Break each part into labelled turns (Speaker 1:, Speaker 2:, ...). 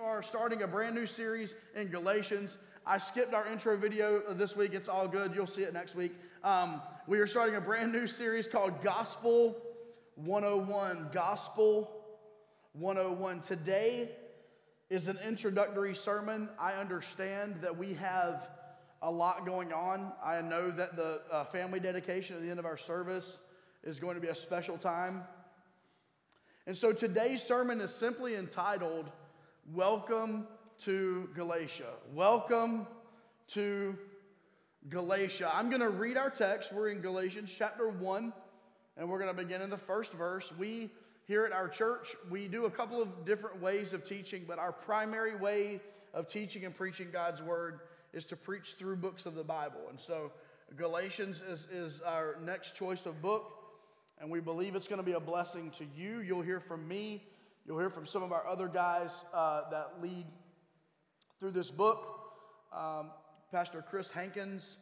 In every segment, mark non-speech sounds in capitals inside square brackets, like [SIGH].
Speaker 1: are starting a brand new series in Galatians. I skipped our intro video this week. It's all good. You'll see it next week. Um, we are starting a brand new series called Gospel 101. Gospel 101. Today is an introductory sermon. I understand that we have a lot going on. I know that the uh, family dedication at the end of our service is going to be a special time. And so today's sermon is simply entitled Welcome to Galatia. Welcome to Galatia. I'm going to read our text. We're in Galatians chapter 1, and we're going to begin in the first verse. We here at our church, we do a couple of different ways of teaching, but our primary way of teaching and preaching God's word is to preach through books of the Bible. And so Galatians is, is our next choice of book, and we believe it's going to be a blessing to you. You'll hear from me You'll hear from some of our other guys uh, that lead through this book. Um, Pastor Chris Hankins,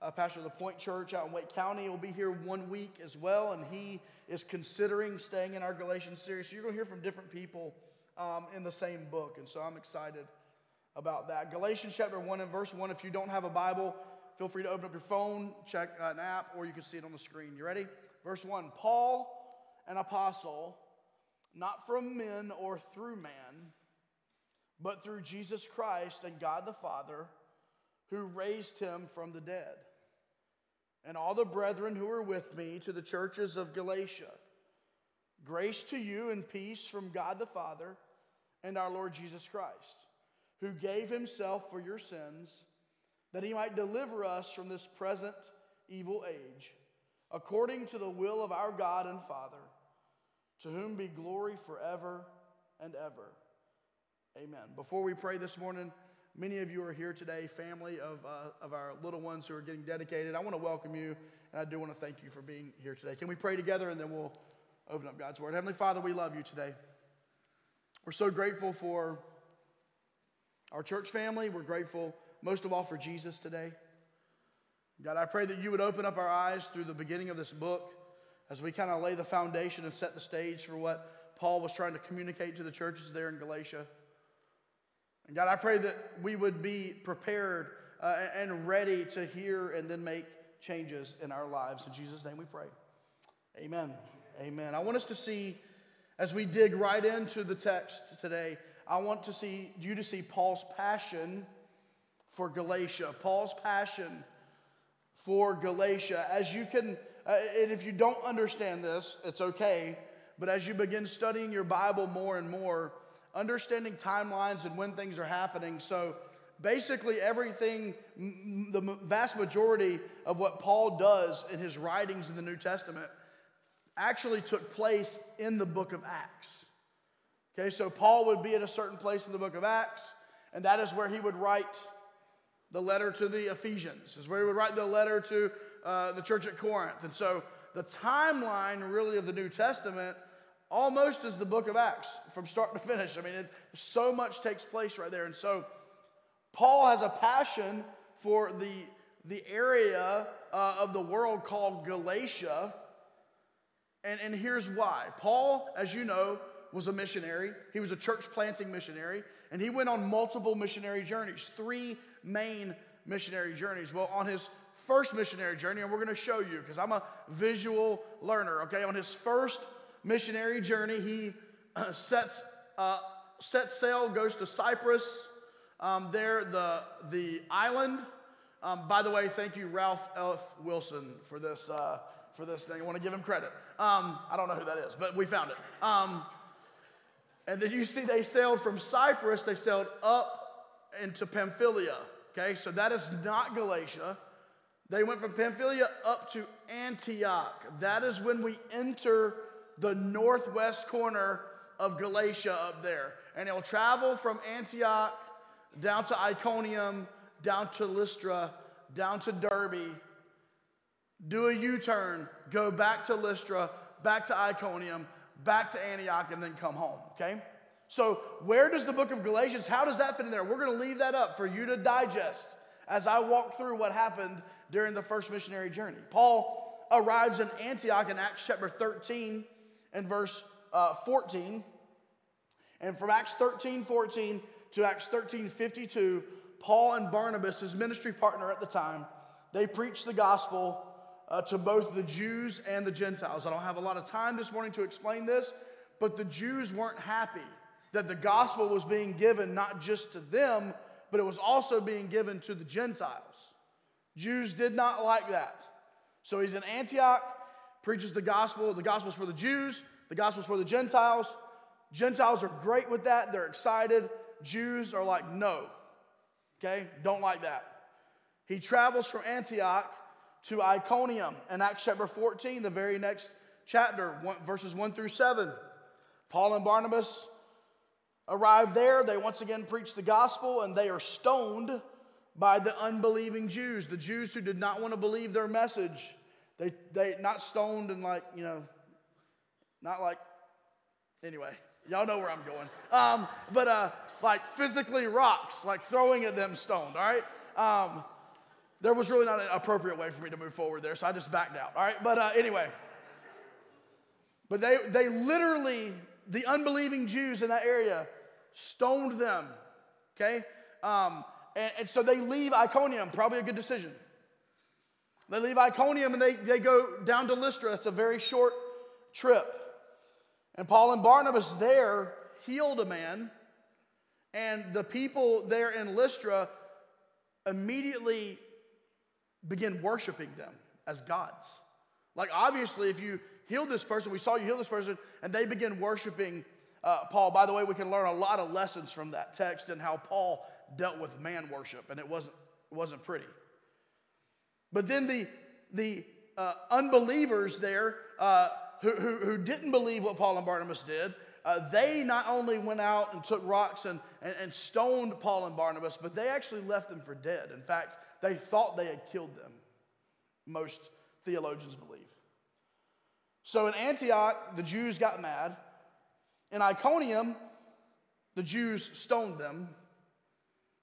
Speaker 1: uh, pastor of the Point Church out in Wake County, will be here one week as well, and he is considering staying in our Galatians series. So you're going to hear from different people um, in the same book, and so I'm excited about that. Galatians chapter 1 and verse 1. If you don't have a Bible, feel free to open up your phone, check an app, or you can see it on the screen. You ready? Verse 1 Paul, an apostle not from men or through man, but through Jesus Christ and God the Father, who raised him from the dead. And all the brethren who are with me to the churches of Galatia. Grace to you and peace from God the Father and our Lord Jesus Christ, who gave himself for your sins, that he might deliver us from this present evil age, according to the will of our God and Father to whom be glory forever and ever. Amen. Before we pray this morning, many of you are here today, family of, uh, of our little ones who are getting dedicated. I want to welcome you, and I do want to thank you for being here today. Can we pray together, and then we'll open up God's Word? Heavenly Father, we love you today. We're so grateful for our church family. We're grateful, most of all, for Jesus today. God, I pray that you would open up our eyes through the beginning of this book as we kind of lay the foundation and set the stage for what Paul was trying to communicate to the churches there in Galatia. And God, I pray that we would be prepared uh, and ready to hear and then make changes in our lives. In Jesus' name we pray. Amen. Amen. I want us to see, as we dig right into the text today, I want to see you to see Paul's passion for Galatia. Paul's passion for Galatia. As you can uh, and if you don't understand this, it's okay. But as you begin studying your Bible more and more, understanding timelines and when things are happening. So basically, everything, the vast majority of what Paul does in his writings in the New Testament actually took place in the book of Acts. Okay, so Paul would be at a certain place in the book of Acts, and that is where he would write the letter to the Ephesians, is where he would write the letter to uh, the church at Corinth. And so the timeline, really, of the New Testament almost is the book of Acts from start to finish. I mean, it, so much takes place right there. And so Paul has a passion for the, the area uh, of the world called Galatia. And, and here's why. Paul, as you know, was a missionary. He was a church planting missionary, and he went on multiple missionary journeys, three main missionary journeys. Well, on his first missionary journey, and we're going to show you because I'm a visual learner. Okay, on his first missionary journey, he [CLEARS THROAT] sets uh, sets sail, goes to Cyprus. Um, there, the the island. Um, by the way, thank you, Ralph F. Wilson, for this uh, for this thing. I want to give him credit. Um, I don't know who that is, but we found it. Um, and then you see they sailed from Cyprus. They sailed up into Pamphylia. Okay, so that is not Galatia. They went from Pamphylia up to Antioch. That is when we enter the northwest corner of Galatia up there. And it'll travel from Antioch down to Iconium, down to Lystra, down to Derbe, do a U turn, go back to Lystra, back to Iconium, back to Antioch, and then come home, okay? So, where does the book of Galatians, how does that fit in there? We're going to leave that up for you to digest as I walk through what happened during the first missionary journey. Paul arrives in Antioch in Acts chapter 13 and verse uh, 14. And from Acts 13 14 to Acts 13 52, Paul and Barnabas, his ministry partner at the time, they preached the gospel uh, to both the Jews and the Gentiles. I don't have a lot of time this morning to explain this, but the Jews weren't happy that the gospel was being given not just to them, but it was also being given to the Gentiles. Jews did not like that. So he's in Antioch, preaches the gospel. The gospel's for the Jews, the gospel's for the Gentiles. Gentiles are great with that, they're excited. Jews are like, no, okay, don't like that. He travels from Antioch to Iconium in Acts chapter 14, the very next chapter, verses 1 through 7. Paul and Barnabas arrive there. They once again preach the gospel, and they are stoned by the unbelieving Jews, the Jews who did not want to believe their message. They, they not stoned and like, you know, not like, anyway, y'all know where I'm going. Um, but uh, like physically rocks, like throwing at them stoned, all right? Um, there was really not an appropriate way for me to move forward there, so I just backed out. All right, but uh, anyway. But they, they literally, the unbelieving Jews in that area, stoned them. Okay? Um, and, and, so they leave Iconium, probably a good decision. They leave Iconium and they, they go down to Lystra. It's a very short trip. And Paul and Barnabas there healed a man, and the people there in Lystra immediately begin worshiping them as gods. Like, obviously, if you heal this person, we saw you heal this person, and they begin worshiping uh, Paul. By the way, we can learn a lot of lessons from that text and how Paul dealt with man worship, and it wasn't, it wasn't pretty. But then the, the uh, unbelievers there uh, who, who, who, didn't believe what Paul and Barnabas did, uh, they not only went out and took rocks and, and, and stoned Paul and Barnabas, but they actually left them for dead. In fact, they thought they had killed them, most theologians believe. So in Antioch, the Jews got mad. In Iconium, the Jews stoned them.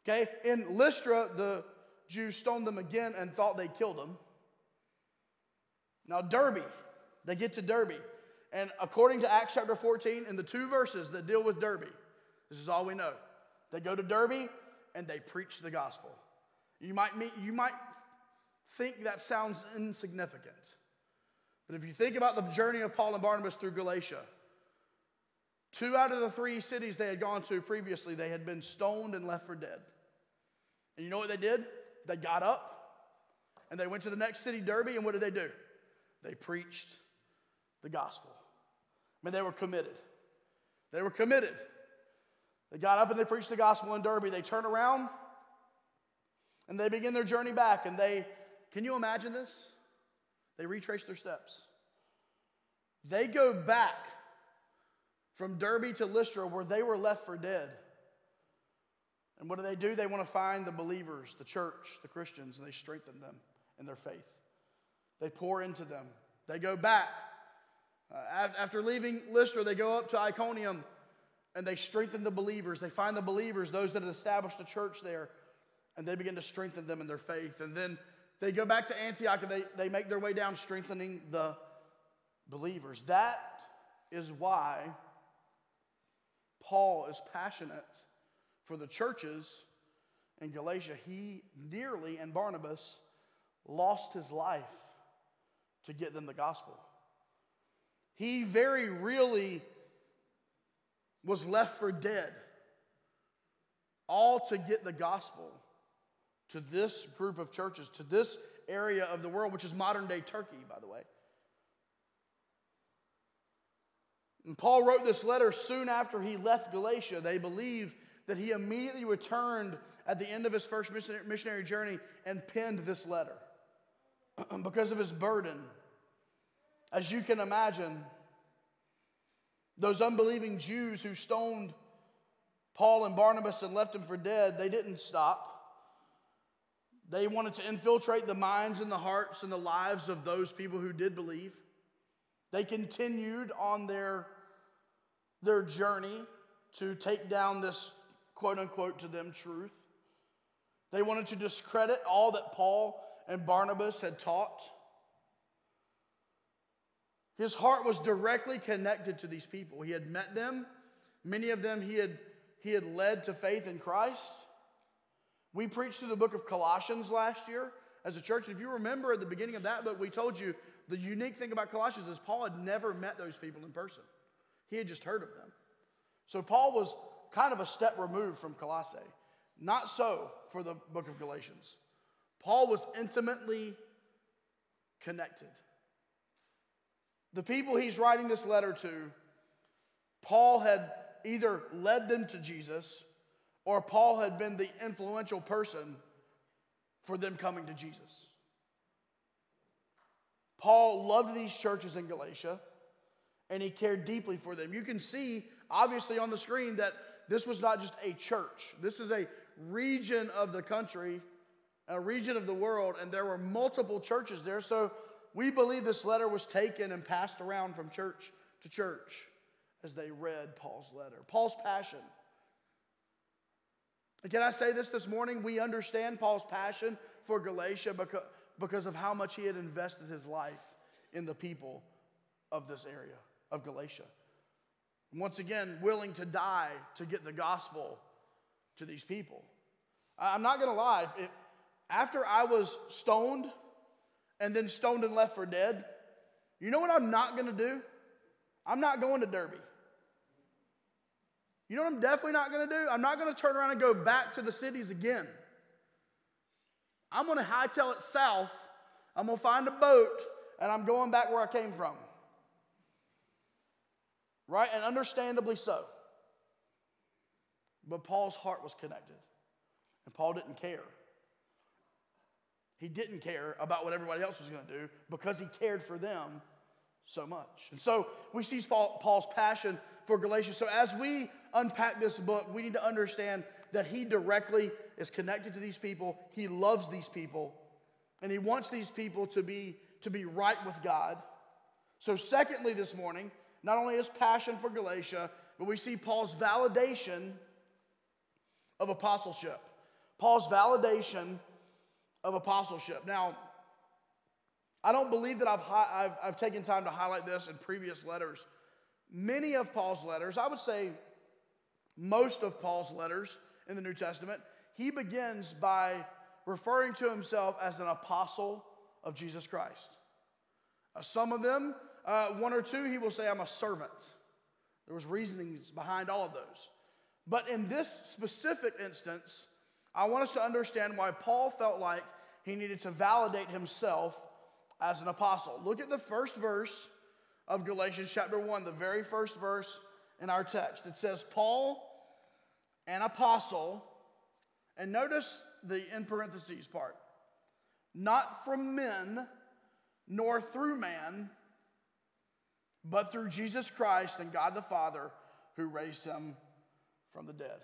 Speaker 1: Okay? In Lystra, the Jews stoned them again and thought they killed them. Now, Derbe, they get to Derbe. And according to Acts chapter 14, in the two verses that deal with Derbe, this is all we know. They go to Derbe and they preach the gospel. You might, meet, you might think that sounds insignificant. But if you think about the journey of Paul and Barnabas through Galatia, two out of the three cities they had gone to previously, they had been stoned and left for dead. And you know what they did? They got up and they went to the next city, Derbe, and what did they do? They preached the gospel. I mean, they were committed. They were committed. They got up and they preached the gospel in Derbe. They turned around and they begin their journey back, and they, can you imagine this? They retrace their steps. They go back from Derbe to Lystra where they were left for dead. And what do they do? They want to find the believers, the church, the Christians, and they strengthen them in their faith. They pour into them. They go back. Uh, after leaving Lystra, they go up to Iconium and they strengthen the believers. They find the believers, those that had established a church there, and they begin to strengthen them in their faith. And then they go back to Antioch and they, they make their way down, strengthening the believers. That is why Paul is passionate for the churches in Galatia. He nearly, and Barnabas, lost his life to get them the gospel. He very really was left for dead, all to get the gospel to this group of churches, to this area of the world, which is modern day Turkey, by the way. And Paul wrote this letter soon after he left Galatia. They believe that he immediately returned at the end of his first missionary journey and penned this letter [CLEARS THROAT] because of his burden. As you can imagine, those unbelieving Jews who stoned Paul and Barnabas and left him for dead, they didn't stop. They wanted to infiltrate the minds and the hearts and the lives of those people who did believe. They continued on their, their journey to take down this quote unquote to them truth. They wanted to discredit all that Paul and Barnabas had taught. His heart was directly connected to these people. He had met them, Many of them he had, he had led to faith in Christ. We preached through the book of Colossians last year as a church. If you remember at the beginning of that book, we told you the unique thing about Colossians is Paul had never met those people in person, he had just heard of them. So Paul was kind of a step removed from Colossae. Not so for the book of Galatians. Paul was intimately connected. The people he's writing this letter to, Paul had either led them to Jesus or Paul had been the influential person for them coming to Jesus. Paul loved these churches in Galatia and he cared deeply for them. You can see, obviously, on the screen that this was not just a church, this is a region of the country, a region of the world, and there were multiple churches there. So we believe this letter was taken and passed around from church to church as they read Paul's letter. Paul's passion. And can I say this this morning? We understand Paul's passion for Galatia because, because of how much he had invested his life in the people of this area of Galatia. once again, willing to die to get the gospel to these people. I'm not going to lie. It, after I was stoned and then stoned and left for dead, you know what I'm not going to do? I'm not going to Derbe. You know what I'm definitely not going to do? I'm not going to turn around and go back to the cities again. I'm going to hightail it south. I'm going to find a boat and I'm going back where I came from. Right? And understandably so. But Paul's heart was connected. And Paul didn't care. He didn't care about what everybody else was going to do because he cared for them so much. And so we see Paul's passion for Galatians. So as we unpack this book, we need to understand that he directly is connected to these people. He loves these people, and he wants these people to be, to be right with God. So, secondly, this morning, not only his passion for Galatia, but we see Paul's validation of apostleship. Paul's validation of apostleship. Now, I don't believe that I've, I've, I've taken time to highlight this in previous letters. Many of Paul's letters, I would say most of Paul's letters in the New Testament, he begins by referring to himself as an apostle of Jesus Christ. Uh, some of them, uh, one or two, he will say, I'm a servant. There was reasonings behind all of those. But in this specific instance, I want us to understand why Paul felt like he needed to validate himself as an apostle. Look at the first verse of Galatians chapter 1, the very first verse in our text. It says, Paul, an apostle, and notice the in parentheses part, not from men, nor through man, but through Jesus Christ and God the Father who raised him from the dead.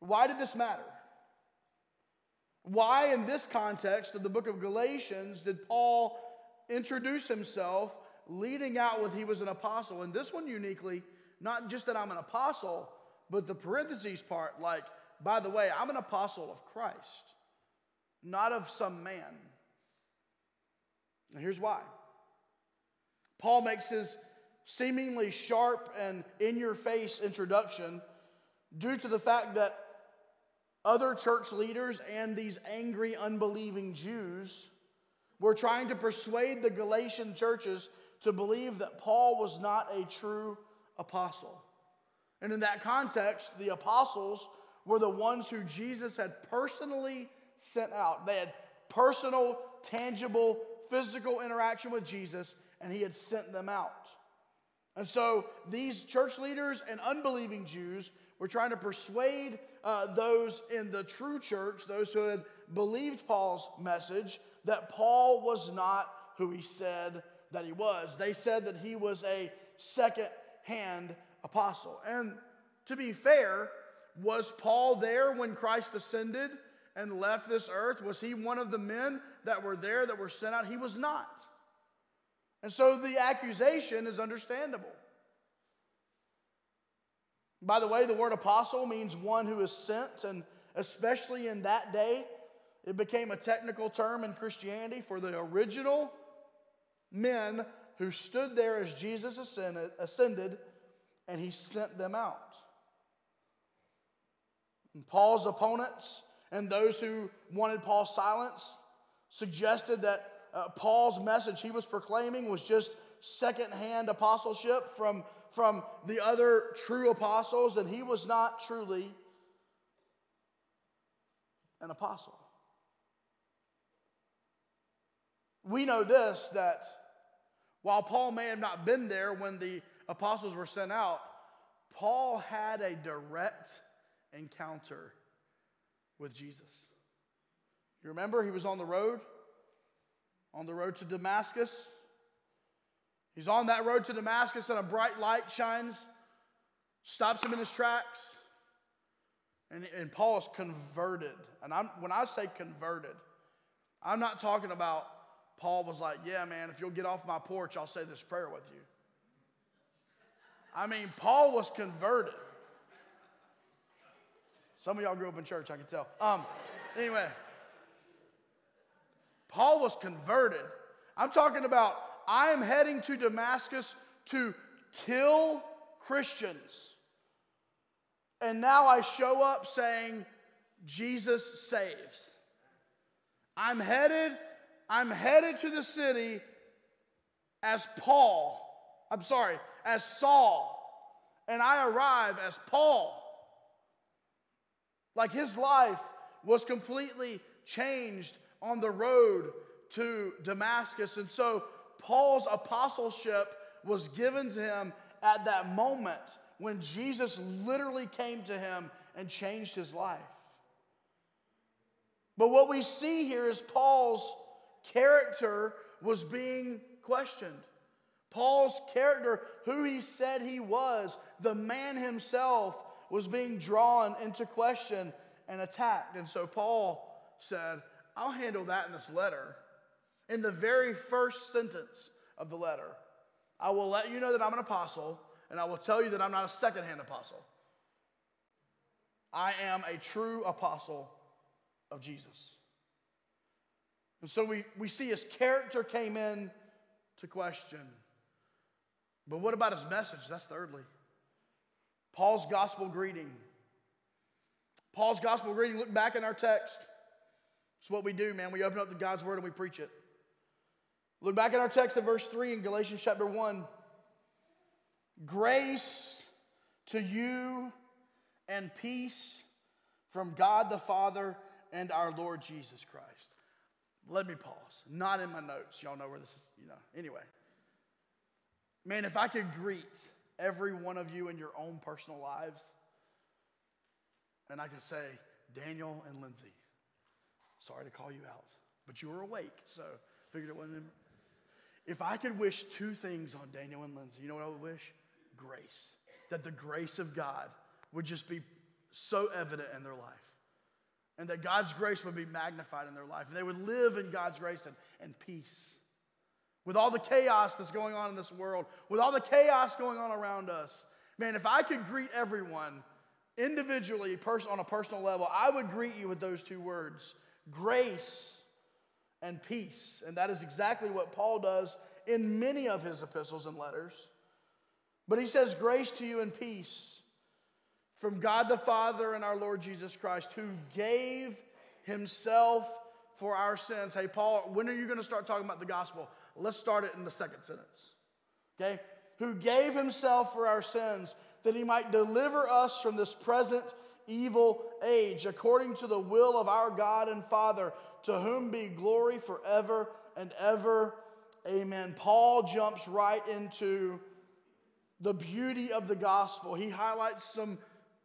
Speaker 1: Why did this matter? Why, in this context of the book of Galatians, did Paul introduce himself leading out with he was an apostle? And this one uniquely, not just that I'm an apostle, but the parentheses part, like, by the way, I'm an apostle of Christ, not of some man. And here's why Paul makes his seemingly sharp and in your face introduction due to the fact that other church leaders and these angry, unbelieving Jews were trying to persuade the Galatian churches to believe that Paul was not a true apostle. And in that context, the apostles were the ones who Jesus had personally sent out. They had personal, tangible, physical interaction with Jesus, and he had sent them out. And so these church leaders and unbelieving Jews were trying to persuade uh, those in the true church, those who had believed Paul's message, that Paul was not who he said that he was. They said that he was a second hand apostle. And to be fair, was Paul there when Christ ascended and left this earth? Was he one of the men that were there that were sent out? He was not. And so the accusation is understandable. By the way, the word apostle means one who is sent, and especially in that day, it became a technical term in Christianity for the original men who stood there as Jesus ascended, and he sent them out. And Paul's opponents and those who wanted Paul's silence suggested that uh, Paul's message he was proclaiming was just secondhand apostleship from, from the other true apostles, and he was not truly an apostle. We know this that while Paul may have not been there when the apostles were sent out, Paul had a direct encounter with Jesus. You remember he was on the road, on the road to Damascus. He's on that road to Damascus, and a bright light shines, stops him in his tracks. And, and Paul is converted. And I'm, when I say converted, I'm not talking about Paul was like, Yeah, man, if you'll get off my porch, I'll say this prayer with you. I mean, Paul was converted. Some of y'all grew up in church, I can tell. Um, anyway, Paul was converted. I'm talking about I am heading to Damascus to kill Christians. And now I show up saying, Jesus saves. I'm headed, I'm headed to the city as Paul. I'm sorry, as Saul. And I arrive as Paul. Like his life was completely changed on the road to Damascus. And so Paul's apostleship was given to him at that moment when Jesus literally came to him and changed his life. But what we see here is Paul's character was being questioned. Paul's character, who he said he was, the man himself, was being drawn into question and attacked. And so Paul said, I'll handle that in this letter. In the very first sentence of the letter, I will let you know that I'm an apostle, and I will tell you that I'm not a secondhand apostle. I am a true apostle of Jesus. And so we, we see his character came in to question. But what about his message? That's thirdly. Paul's gospel greeting. Paul's gospel greeting, look back in our text. It's what we do, man. We open up the God's word and we preach it. Look back in our text at verse 3 in Galatians chapter 1. Grace to you and peace from God the Father and our Lord Jesus Christ. Let me pause. Not in my notes. Y'all know where this is, you know. Anyway. Man, if I could greet every one of you in your own personal lives. And I could say, Daniel and Lindsay, sorry to call you out, but you were awake, so figured it wasn't. If I could wish two things on Daniel and Lindsay, you know what I would wish? Grace. That the grace of God would just be so evident in their life. And that God's grace would be magnified in their life. And they would live in God's grace and, and peace with all the chaos that's going on in this world, with all the chaos going on around us, man, if I could greet everyone individually, on a personal level, I would greet you with those two words grace and peace. And that is exactly what Paul does in many of his epistles and letters. But he says, Grace to you and peace from God the Father and our Lord Jesus Christ, who gave himself for our sins. Hey, Paul, when are you going to start talking about the gospel? Let's start it in the second sentence. Okay? Who gave himself for our sins that he might deliver us from this present evil age, according to the will of our God and Father, to whom be glory forever and ever. Amen. Paul jumps right into the beauty of the gospel. He highlights some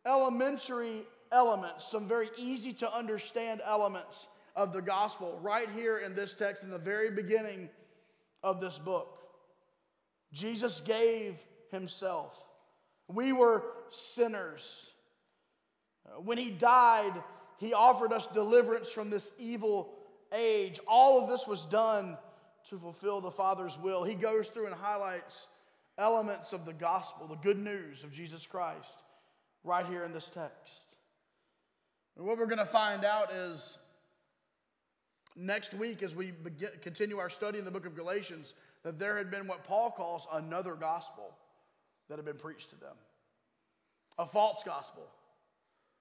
Speaker 1: elementary elements, some very easy to understand elements of the gospel right here in this text in the very beginning of this book. Jesus gave himself. We were sinners. Uh, when he died, he offered us deliverance from this evil age. All of this was done to fulfill the Father's will. He goes through and highlights elements of the gospel, the good news of Jesus Christ, right here in this text. And what we're going to find out is next week, as we begin, continue our study in the book of Galatians, that there had been what Paul calls another gospel that had been preached to them. a false gospel,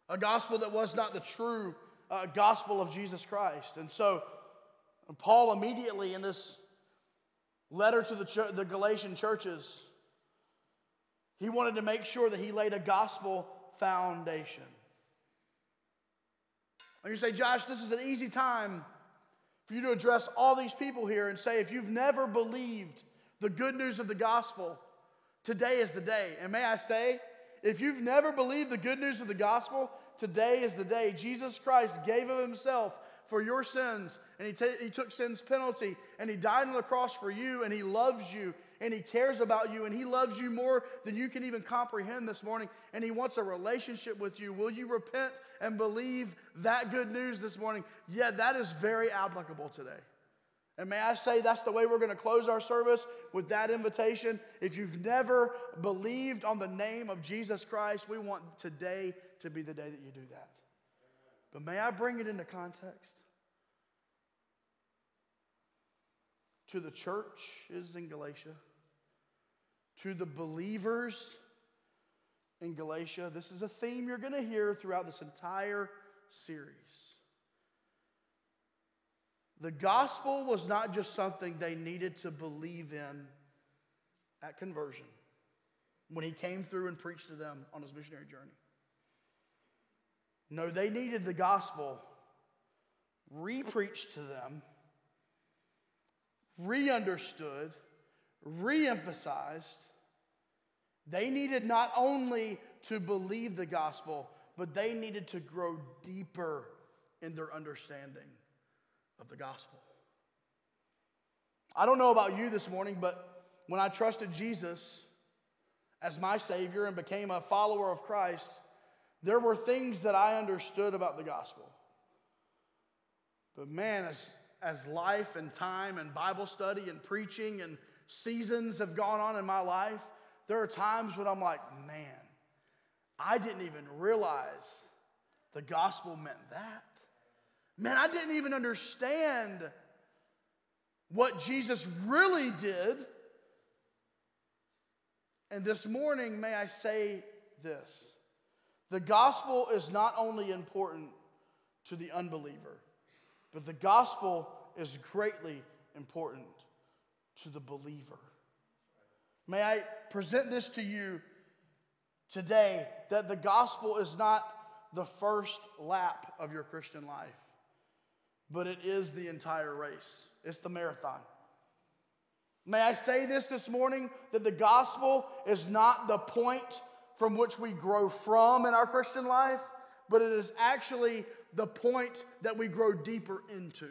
Speaker 1: a gospel that was not the true uh, gospel of Jesus Christ. And so, Paul immediately in this letter to the, ch- the Galatian churches, he wanted to make sure that he laid a gospel foundation. And you say, Josh, this is an easy time for you to address all these people here and say, if you've never believed the good news of the gospel, today is the day. And may I say, if you've never believed the good news of the gospel, today is the day. Jesus Christ gave of himself for your sins, and he, t- he took sin's penalty, and he died on the cross for you, and he loves you, and he cares about you, and he loves you more than you can even comprehend this morning, and he wants a relationship with you. Will you repent and believe that good news this morning? Yeah, that is very applicable today. And may I say that's the way we're going to close our service with that invitation. If you've never believed on the name of Jesus Christ, we want today to be the day that you do that. But may I bring it into context? To the churches in Galatia, to the believers in Galatia, this is a theme you're going to hear throughout this entire series. The gospel was not just something they needed to believe in at conversion when he came through and preached to them on his missionary journey. No, they needed the gospel re preached to them, re understood, re emphasized. They needed not only to believe the gospel, but they needed to grow deeper in their understanding of the gospel. I don't know about you this morning, but when I trusted Jesus as my Savior and became a follower of Christ, there were things that I understood about the gospel. But man, as, as life and time and Bible study and preaching and seasons have gone on in my life, there are times when I'm like, man, I didn't even realize the gospel meant that. Man, I didn't even understand what Jesus really did. And this morning, may I say this the gospel is not only important to the unbeliever, but the gospel is greatly important to the believer. May I present this to you today that the gospel is not the first lap of your Christian life, but it is the entire race. It's the marathon. May I say this this morning that the gospel is not the point from which we grow from in our Christian life, but it is actually the point that we grow deeper into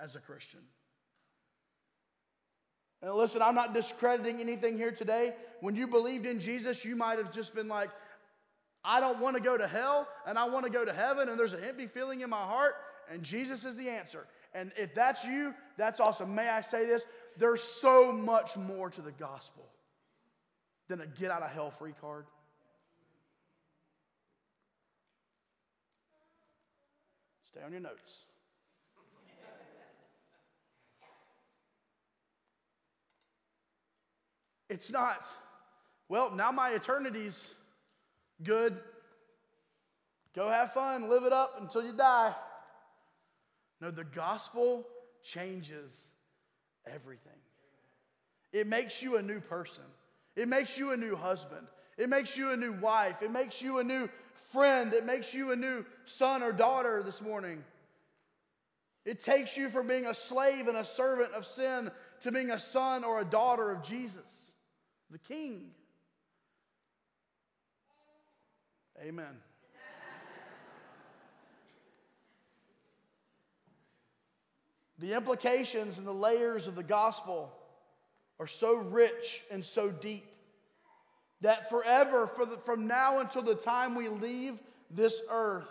Speaker 1: as a Christian. And listen, I'm not discrediting anything here today. When you believed in Jesus, you might have just been like, I don't want to go to hell and I want to go to heaven, and there's an empty feeling in my heart, and Jesus is the answer. And if that's you, that's awesome. May I say this? There's so much more to the gospel than a get out of hell free card? Stay on your notes. It's not, well, now my eternity's good. Go have fun, live it up until you die. No, the gospel changes everything. It makes you a new person. It makes you a new husband. It makes you a new wife. It makes you a new friend. It makes you a new son or daughter this morning. It takes you from being a slave and a servant of sin to being a son or a daughter of Jesus, the King. Amen. the implications and the layers of the gospel are so rich and so deep that forever, for the, from now until the time we leave this earth,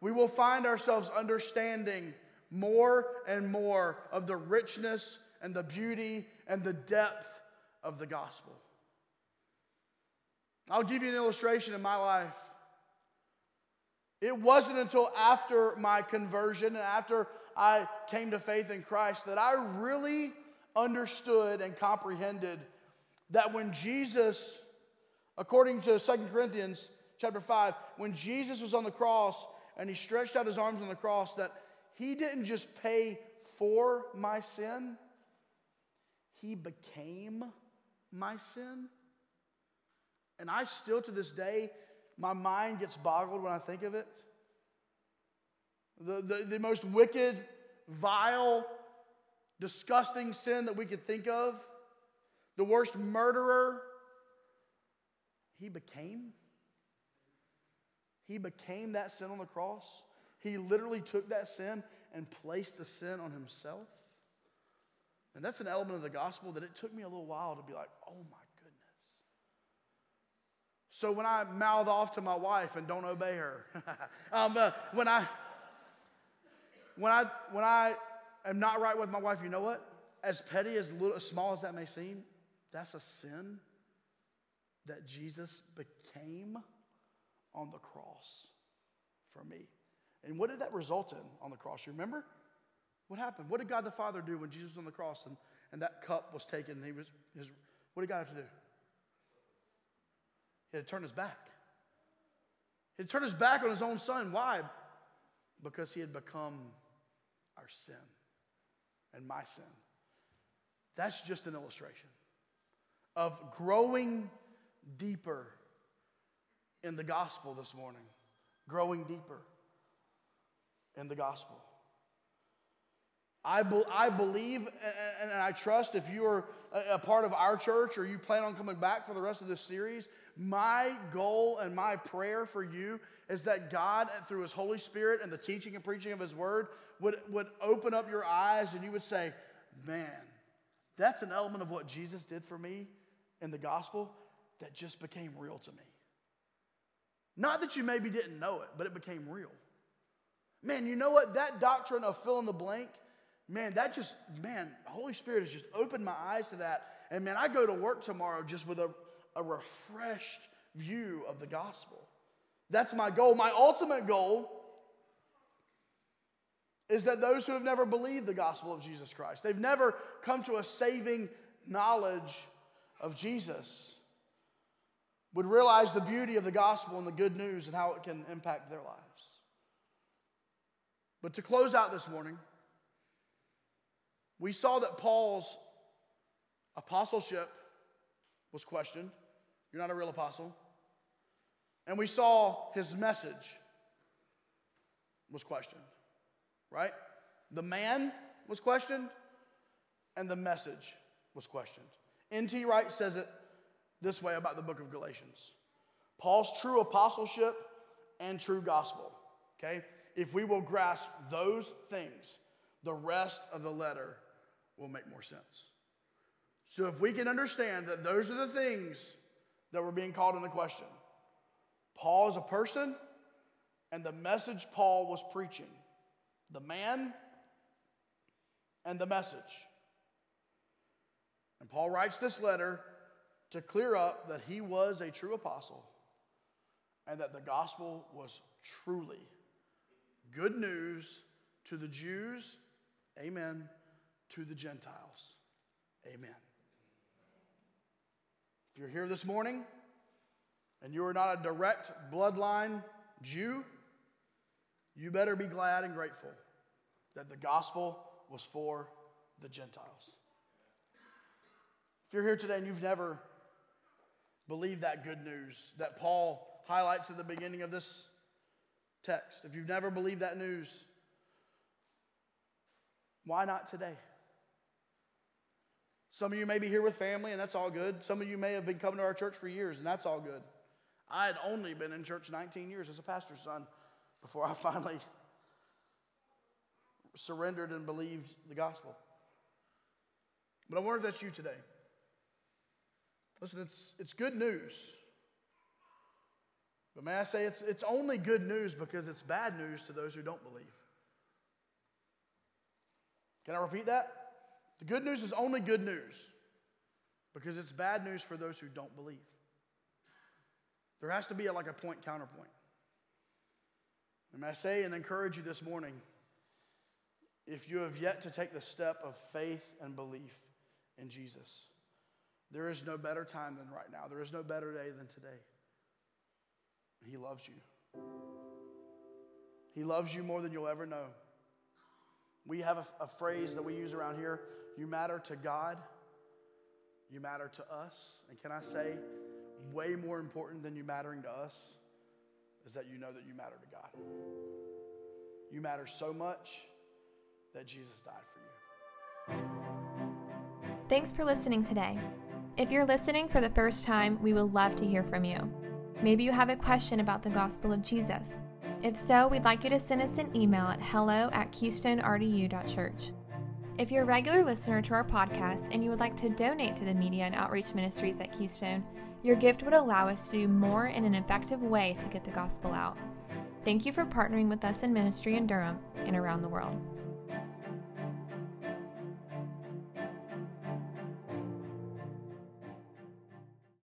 Speaker 1: we will find ourselves understanding more and more of the richness and the beauty and the depth of the gospel. I'll give you an illustration in my life. It wasn't until after my conversion and after I came to faith in Christ that I really understood and comprehended that when Jesus According to 2 Corinthians chapter 5, when Jesus was on the cross and he stretched out his arms on the cross, that he didn't just pay for my sin, he became my sin. And I still, to this day, my mind gets boggled when I think of it. The, the, the most wicked, vile, disgusting sin that we could think of, the worst murderer, he became. He became that sin on the cross. He literally took that sin and placed the sin on himself. And that's an element of the gospel that it took me a little while to be like, oh my. So when I mouth off to my wife and don't obey her, [LAUGHS] um, uh, when I when I when I am not right with my wife, you know what? As petty as little, as small as that may seem, that's a sin that Jesus became on the cross for me. And what did that result in on the cross? You remember? What happened? What did God the Father do when Jesus was on the cross and, and that cup was taken and he was his what did God have to do? He had his back. He had his back on his own son. Why? Because he had become our sin and my sin. That's just an illustration of growing deeper in the gospel this morning, growing deeper in the gospel. I, be, I believe and, and, I trust if you are a, a part of our church or you plan on coming back for the rest of this series, my goal and my prayer for you is that God, through His Holy Spirit and the teaching and preaching of His Word, would, would open up your eyes and you would say, Man, that's an element of what Jesus did for me in the gospel that just became real to me. Not that you maybe didn't know it, but it became real. Man, you know what? That doctrine of fill in the blank, man, that just, man, Holy Spirit has just opened my eyes to that. And man, I go to work tomorrow just with a, a refreshed view of the gospel. That's my goal. My ultimate goal is that those who have never believed the gospel of Jesus Christ, they've never come to a saving knowledge of Jesus, would realize the beauty of the gospel and the good news and how it can impact their lives. But to close out this morning, we saw that Paul's apostleship was questioned. You're not a real apostle. And we saw his message was questioned, right? The man was questioned, and the message was questioned. N.T. Wright says it this way about the book of Galatians Paul's true apostleship and true gospel, okay? if we will grasp those things, the rest of the letter will make more sense. So, if we can understand that those are the things that were being called into question, Paul is a person, and the message Paul was preaching, the man and the message. And Paul writes this letter to clear up that he was a true apostle and that the gospel was truly good news to the Jews, amen, to the Gentiles, amen. If you're here this morning and you are not a direct bloodline Jew, you better be glad and grateful that the gospel was for the Gentiles. If you're here today and you've never believed that good news that Paul highlights at the beginning of this text. If you've never believed that news, why not today? Some of you may be here with family, and that's all good. Some of you may have been coming to our church for years, and that's all good. I had only been in church 19 years as a pastor's son before I [LAUGHS] finally surrendered and believed the gospel. But I wonder if that's you today. Listen, it's, it's good news but may I say, it's, it's only good news because it's bad news to those who don't believe. Can I repeat that? The good news is only good news because it's bad news for those who don't believe. There has to be a, like a point counterpoint. And I say and encourage you this morning if you have yet to take the step of faith and belief in Jesus, There is no better time than right now. There is no better day than today. He loves you. He loves you more than you'll ever know. We have a, a, phrase that we use around here you matter to God, you matter to us. And can I say, way more important than you mattering to us is that you know that you matter to God. You matter so much that Jesus died for you.
Speaker 2: Thanks for listening today. If you're listening for the first time, we would love to hear from you. Maybe you have a question about the gospel of Jesus. If so, we'd like you to send us an email at hello at keystonerdu.church. If you're a regular listener to our podcast and you would like to donate to the media and outreach ministries at Keystone, your gift would allow us to do more in an effective way to get the gospel out. Thank you for partnering with us in ministry in Durham and around the world.